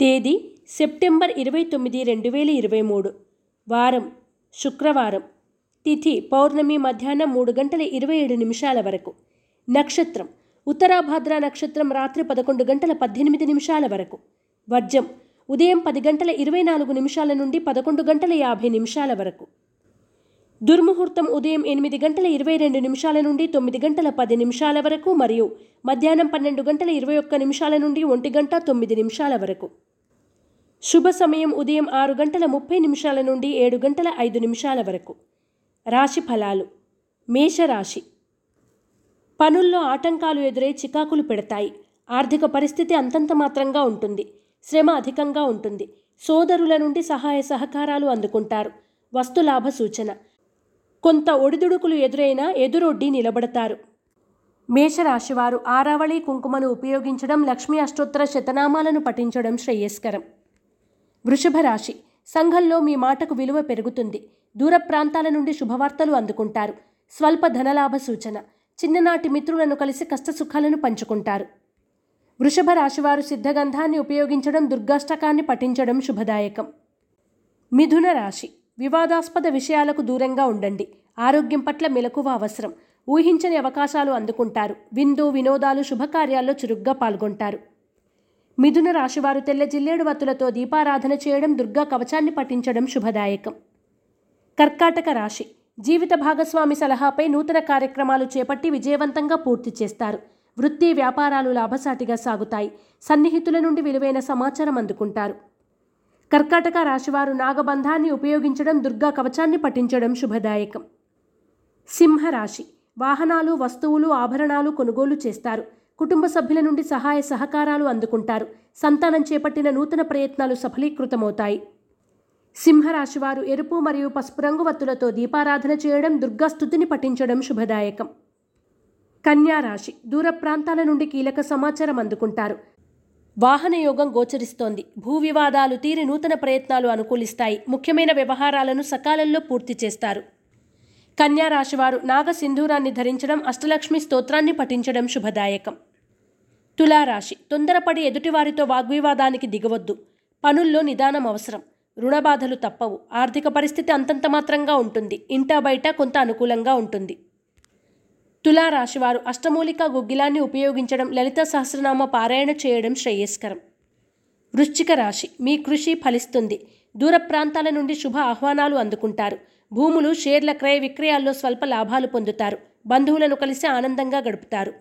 తేదీ సెప్టెంబర్ ఇరవై తొమ్మిది రెండు వేల ఇరవై మూడు. వారం శుక్రవారం. తిథి పౌర్ణమి మధ్యాహ్నం మూడు గంటల ఇరవై ఏడు నిమిషాల వరకు. నక్షత్రం ఉత్తరాభాద్ర నక్షత్రం రాత్రి పదకొండు గంటల పద్దెనిమిది నిమిషాల వరకు. వర్జం ఉదయం పది గంటల ఇరవై నాలుగు నిమిషాల నుండి పదకొండు గంటల యాభై నిమిషాల వరకు. దుర్ముహూర్తం ఉదయం ఎనిమిది గంటల ఇరవై రెండు నిమిషాల నుండి తొమ్మిది గంటల పది నిమిషాల వరకు మరియు మధ్యాహ్నం పన్నెండు గంటల ఇరవై ఒక్క నిమిషాల నుండి ఒంటి గంట తొమ్మిది నిమిషాల వరకు. శుభ సమయం ఉదయం ఆరు గంటల ముప్పై నిమిషాల నుండి ఏడు గంటల ఐదు నిమిషాల వరకు. రాశి ఫలాలు. మేషరాశి. పనుల్లో ఆటంకాలు ఎదురై చికాకులు పెడతాయి. ఆర్థిక పరిస్థితి అంతంత మాత్రంగా ఉంటుంది. శ్రమ అధికంగా ఉంటుంది. సోదరుల నుండి సహాయ సహకారాలు అందుకుంటారు. వస్తులాభ సూచన. కొంత ఒడిదుడుకులు ఎదురైనా ఎదురొడ్డి నిలబడతారు. మేషరాశివారు ఆరావళి కుంకుమను ఉపయోగించడం లక్ష్మీ అష్టోత్తర శతనామాలను పఠించడం శ్రేయస్కరం. వృషభ రాశి సంఘంలో మీ మాటకు విలువ పెరుగుతుంది. దూర ప్రాంతాల నుండి శుభవార్తలు అందుకుంటారు. స్వల్ప ధనలాభ సూచన. చిన్ననాటి మిత్రులను కలిసి కష్టసుఖాలను పంచుకుంటారు. వృషభ రాశివారు సిద్ధగంధాన్ని ఉపయోగించడం దుర్గాష్టకాన్ని పఠించడం శుభదాయకం. మిథున రాశి వివాదాస్పద విషయాలకు దూరంగా ఉండండి. ఆరోగ్యం పట్ల మెలకువ అవసరం. ఊహించని అవకాశాలు అందుకుంటారు. విందు వినోదాలు శుభకార్యాల్లో చురుగ్గా పాల్గొంటారు. మిథున రాశివారు తెల్ల జిల్లేడు వత్తులతో దీపారాధన చేయడం దుర్గా కవచాన్ని పఠించడం శుభదాయకం. కర్కాటక రాశి. జీవిత భాగస్వామి సలహాపై నూతన కార్యక్రమాలు చేపట్టి విజయవంతంగా పూర్తి చేస్తారు. వృత్తి వ్యాపారాలు లాభసాటిగా సాగుతాయి. సన్నిహితుల నుండి విలువైన సమాచారం అందుకుంటారు. కర్కాటక రాశివారు నాగబంధాన్ని ఉపయోగించడం దుర్గా కవచాన్ని పఠించడం శుభదాయకం. సింహరాశి. వాహనాలు వస్తువులు ఆభరణాలు కొనుగోలు చేస్తారు. కుటుంబ సభ్యుల నుండి సహాయ సహకారాలు అందుకుంటారు. సంతానం చేపట్టిన నూతన ప్రయత్నాలు సఫలీకృతమవుతాయి. సింహరాశివారు ఎరుపు మరియు పసుపు రంగు వత్తులతో దీపారాధన చేయడం దుర్గాస్తుతిని పఠించడం శుభదాయకం. కన్యా రాశి దూర ప్రాంతాల నుండి కీలక సమాచారం అందుకుంటారు. వాహనయోగం గోచరిస్తోంది. భూ వివాదాలు తీరి నూతన ప్రయత్నాలు అనుకూలిస్తాయి. ముఖ్యమైన వ్యవహారాలను సకాలంలో పూర్తి చేస్తారు. కన్యా రాశివారు నాగ సింధూరాన్ని ధరించడం అష్టలక్ష్మి స్తోత్రాన్ని పఠించడం శుభదాయకం. తులారాశి తొందరపడి ఎదుటివారితో వాగ్వివాదానికి దిగవద్దు. పనుల్లో నిదానం అవసరం. రుణబాధలు తప్పవు. ఆర్థిక పరిస్థితి అంతంత మాత్రంగా ఉంటుంది. ఇంటా బయట కొంత అనుకూలంగా ఉంటుంది. తులారాశివారు అష్టమూలిక గుగ్గిలాన్ని ఉపయోగించడం లలిత సహస్రనామ పారాయణ చేయడం శ్రేయస్కరం. వృశ్చిక రాశి మీ కృషి ఫలిస్తుంది. దూర ప్రాంతాల నుండి శుభ ఆహ్వానాలు అందుకుంటారు. భూములు షేర్ల క్రయ విక్రయాల్లో స్వల్ప లాభాలు పొందుతారు. బంధువులను కలిసి ఆనందంగా గడుపుతారు.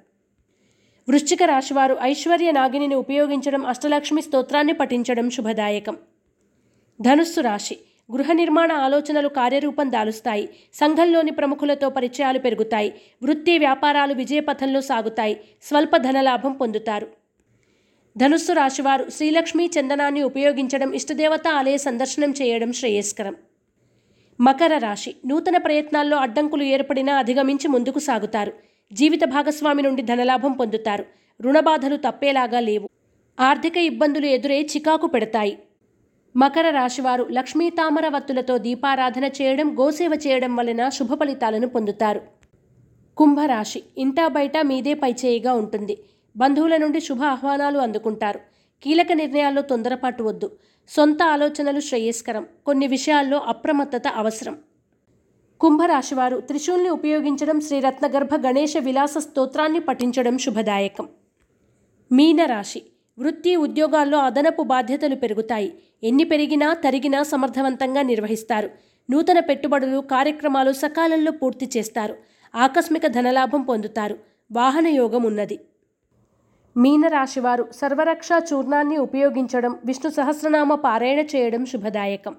వృశ్చిక రాశివారు ఐశ్వర్య నాగిని ఉపయోగించడం అష్టలక్ష్మి స్తోత్రాన్ని పఠించడం శుభదాయకం. ధనుస్సు రాశి గృహ నిర్మాణ ఆలోచనలు కార్యరూపం దాలుస్తాయి. సంఘంలోని ప్రముఖులతో పరిచయాలు పెరుగుతాయి. వృత్తి వ్యాపారాలు విజయపథంలో సాగుతాయి. స్వల్ప ధనలాభం పొందుతారు. ధనుస్సు రాశివారు శ్రీలక్ష్మీ చందనాన్ని ఉపయోగించడం ఇష్టదేవత ఆలయ సందర్శనం చేయడం శ్రేయస్కరం. మకర రాశి నూతన ప్రయత్నాల్లో అడ్డంకులు ఏర్పడినా అధిగమించి ముందుకు సాగుతారు. జీవిత భాగస్వామి నుండి ధనలాభం పొందుతారు. రుణబాధలు తప్పేలాగా లేవు. ఆర్థిక ఇబ్బందులు ఎదురై చికాకు పెడతాయి. మకర రాశివారు లక్ష్మీ తామరవత్తులతో దీపారాధన చేయడం గోసేవ చేయడం వలన శుభ ఫలితాలను పొందుతారు. కుంభరాశి ఇంటా బయట మీదే పైచేయిగా ఉంటుంది. బంధువుల నుండి శుభ ఆహ్వానాలు అందుకుంటారు. కీలక నిర్ణయాల్లో తొందరపాటు వద్దు. సొంత ఆలోచనలు శ్రేయస్కరం. కొన్ని విషయాల్లో అప్రమత్తత అవసరం. కుంభరాశివారు త్రిశూల్ని ఉపయోగించడం శ్రీరత్నగర్భ గణేష విలాస స్తోత్రాన్ని పఠించడం శుభదాయకం. మీనరాశి వృత్తి ఉద్యోగాల్లో అదనపు బాధ్యతలు పెరుగుతాయి. ఎన్ని పెరిగినా తరిగినా సమర్థవంతంగా నిర్వహిస్తారు. నూతన పెట్టుబడులు కార్యక్రమాలు సకాలంలో పూర్తి చేస్తారు. ఆకస్మిక ధనలాభం పొందుతారు. వాహన యోగం ఉన్నది. మీనరాశివారు సర్వరక్ష చూర్ణాన్ని ఉపయోగించడం విష్ణు సహస్రనామ పారాయణ చేయడం శుభదాయకం.